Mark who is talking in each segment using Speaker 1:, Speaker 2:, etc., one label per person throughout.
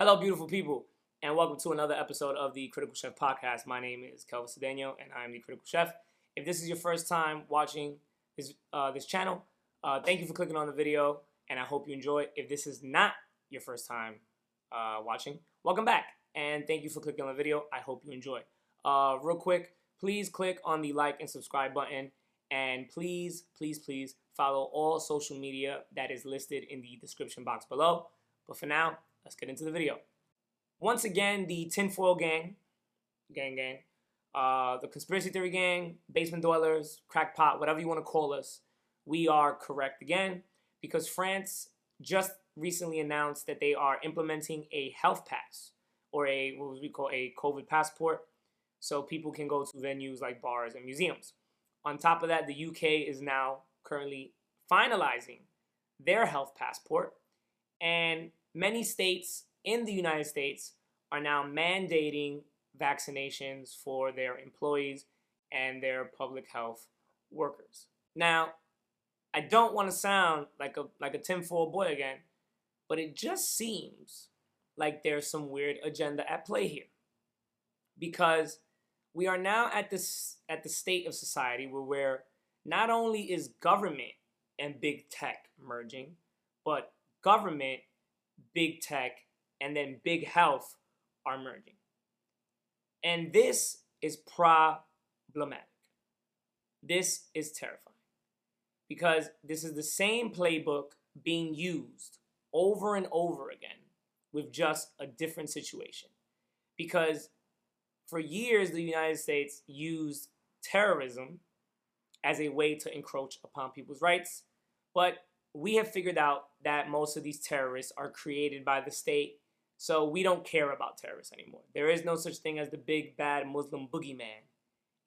Speaker 1: Hello, beautiful people, and welcome to another episode of the Critical Chef Podcast. My name is Kelvis Cedeno, and I am the Critical Chef. If this is your first time watching this uh, this channel, uh, thank you for clicking on the video, and I hope you enjoy. If this is not your first time uh, watching, welcome back, and thank you for clicking on the video. I hope you enjoy. Uh, real quick, please click on the like and subscribe button, and please, please, please follow all social media that is listed in the description box below. But for now, let's get into the video. Once again, the tinfoil gang, gang, gang, uh, the conspiracy theory gang, basement dwellers, crackpot, whatever you want to call us, we are correct again because France just recently announced that they are implementing a health pass or a what we call a COVID passport, so people can go to venues like bars and museums. On top of that, the UK is now currently finalizing their health passport, and many states in the United States are now mandating vaccinations for their employees and their public health workers. Now, I don't want to sound like a like a tinfoil boy again, but it just seems like there's some weird agenda at play here. Because we are now at this at the state of society where where not only is government and big tech merging, but government big tech, and then big health are merging. And this is problematic. This is terrifying because this is the same playbook being used over and over again with just a different situation. Because for years, the United States used terrorism as a way to encroach upon people's rights, but we have figured out that most of these terrorists are created by the state, so we don't care about terrorists anymore. There is no such thing as the big bad Muslim boogeyman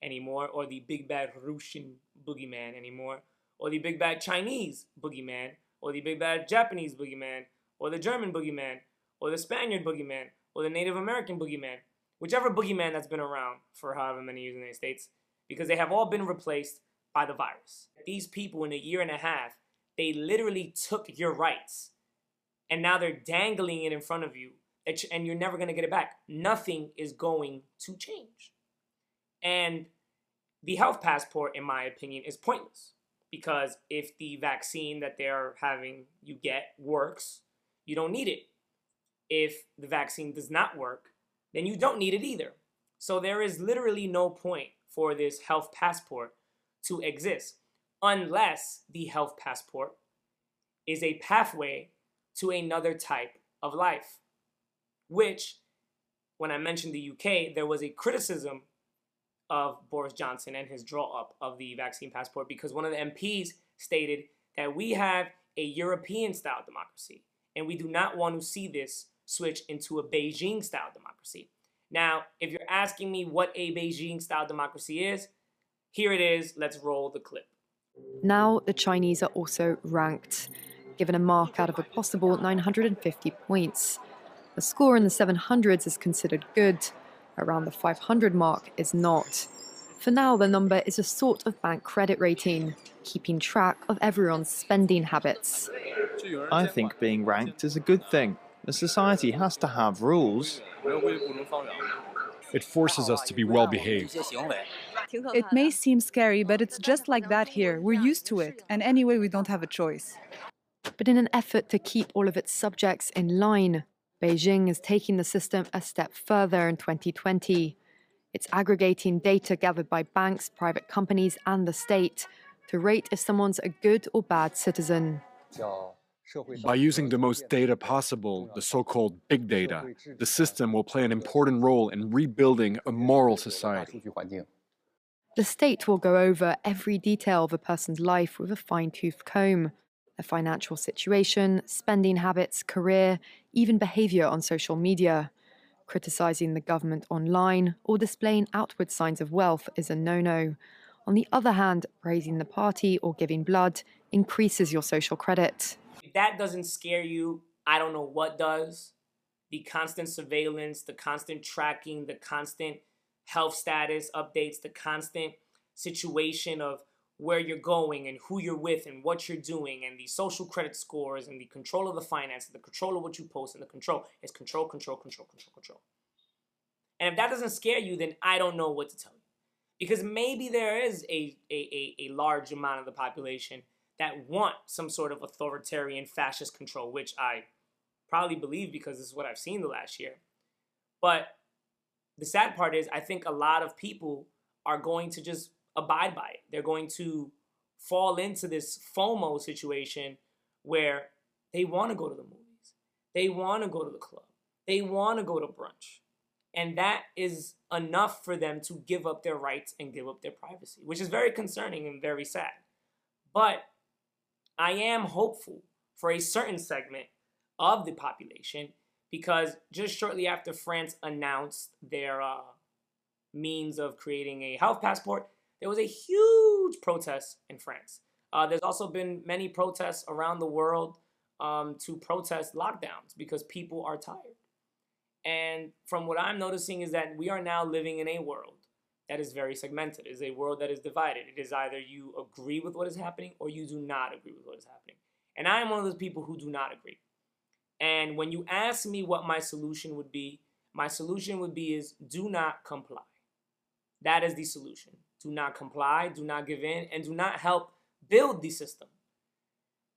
Speaker 1: anymore, or the big bad Russian boogeyman anymore, or the big bad Chinese boogeyman, or the big bad Japanese boogeyman, or the German boogeyman, or the Spaniard boogeyman, or the Native American boogeyman, whichever boogeyman that's been around for however many years in the United States, because they have all been replaced by the virus. These people in a year and a half they literally took your rights and now they're dangling it in front of you and you're never going to get it back. Nothing is going to change. And the health passport, in my opinion, is pointless because if the vaccine that they're having you get works, you don't need it. If the vaccine does not work, then you don't need it either. So there is literally no point for this health passport to exist unless the health passport is a pathway to another type of life. Which, when I mentioned the UK, there was a criticism of Boris Johnson and his draw up of the vaccine passport because one of the MPs stated that we have a European style democracy and we do not want to see this switch into a Beijing style democracy. Now, if you're asking me what a Beijing style democracy is, here it is. Let's roll the clip.
Speaker 2: Now the Chinese are also ranked, given a mark out of a possible 950 points. The score in the 700s is considered good, around the 500 mark is not. For now, the number is a sort of bank credit rating, keeping track of everyone's spending habits.
Speaker 3: I think being ranked is a good thing. The society has to have rules.
Speaker 4: It forces us to be well behaved.
Speaker 5: It may seem scary, but it's just like that here. We're used to it, and anyway, we don't have a choice.
Speaker 2: But in an effort to keep all of its subjects in line, Beijing is taking the system a step further in 2020. It's aggregating data gathered by banks, private companies, and the state to rate if someone's a good or bad citizen.
Speaker 4: By using the most data possible, the so called big data, the system will play an important role in rebuilding a moral society.
Speaker 2: The state will go over every detail of a person's life with a fine tooth comb their financial situation, spending habits, career, even behavior on social media. Criticizing the government online or displaying outward signs of wealth is a no no. On the other hand, praising the party or giving blood increases your social credit.
Speaker 1: If that doesn't scare you, I don't know what does. The constant surveillance, the constant tracking, the constant health status updates, the constant situation of where you're going and who you're with and what you're doing and the social credit scores and the control of the finances, the control of what you post and the control is control, control, control, control, control. And if that doesn't scare you, then I don't know what to tell you. Because maybe there is a, a, a, a large amount of the population that want some sort of authoritarian fascist control, which I probably believe because this is what I've seen the last year. But the sad part is, I think a lot of people are going to just abide by it. They're going to fall into this FOMO situation where they want to go to the movies, they want to go to the club, they want to go to brunch. And that is enough for them to give up their rights and give up their privacy, which is very concerning and very sad. But I am hopeful for a certain segment of the population because just shortly after France announced their uh, means of creating a health passport, there was a huge protest in France. Uh, there's also been many protests around the world um, to protest lockdowns because people are tired. And from what I'm noticing is that we are now living in a world that is very segmented. It is a world that is divided. It is either you agree with what is happening or you do not agree with what is happening. And I am one of those people who do not agree. And when you ask me what my solution would be, my solution would be is do not comply. That is the solution. Do not comply, do not give in, and do not help build the system.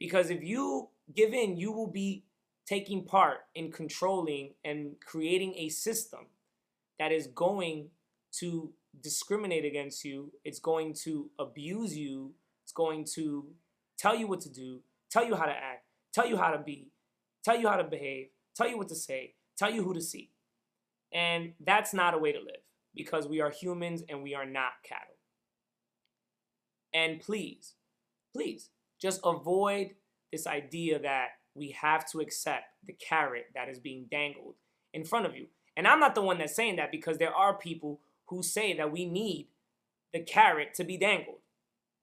Speaker 1: Because if you give in, you will be taking part in controlling and creating a system that is going to discriminate against you, it's going to abuse you, it's going to tell you what to do, tell you how to act, tell you how to be, tell you how to behave, tell you what to say, tell you who to see. And that's not a way to live because we are humans and we are not cattle. And please, please, just avoid this idea that we have to accept the carrot that is being dangled in front of you. And I'm not the one that's saying that because there are people who say that we need the carrot to be dangled.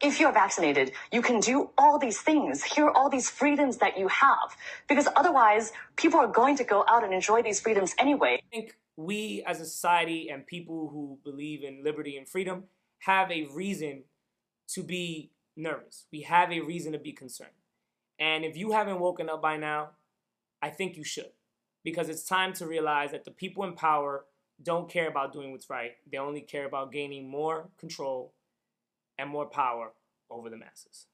Speaker 6: if you're vaccinated, you can do all these things. Here are all these freedoms that you have. Because otherwise, people are going to go out and enjoy these freedoms anyway.
Speaker 1: I think we as a society and people who believe in liberty and freedom have a reason to be nervous. We have a reason to be concerned. And if you haven't woken up by now, I think you should. Because it's time to realize that the people in power don't care about doing what's right. They only care about gaining more control and more power over the masses.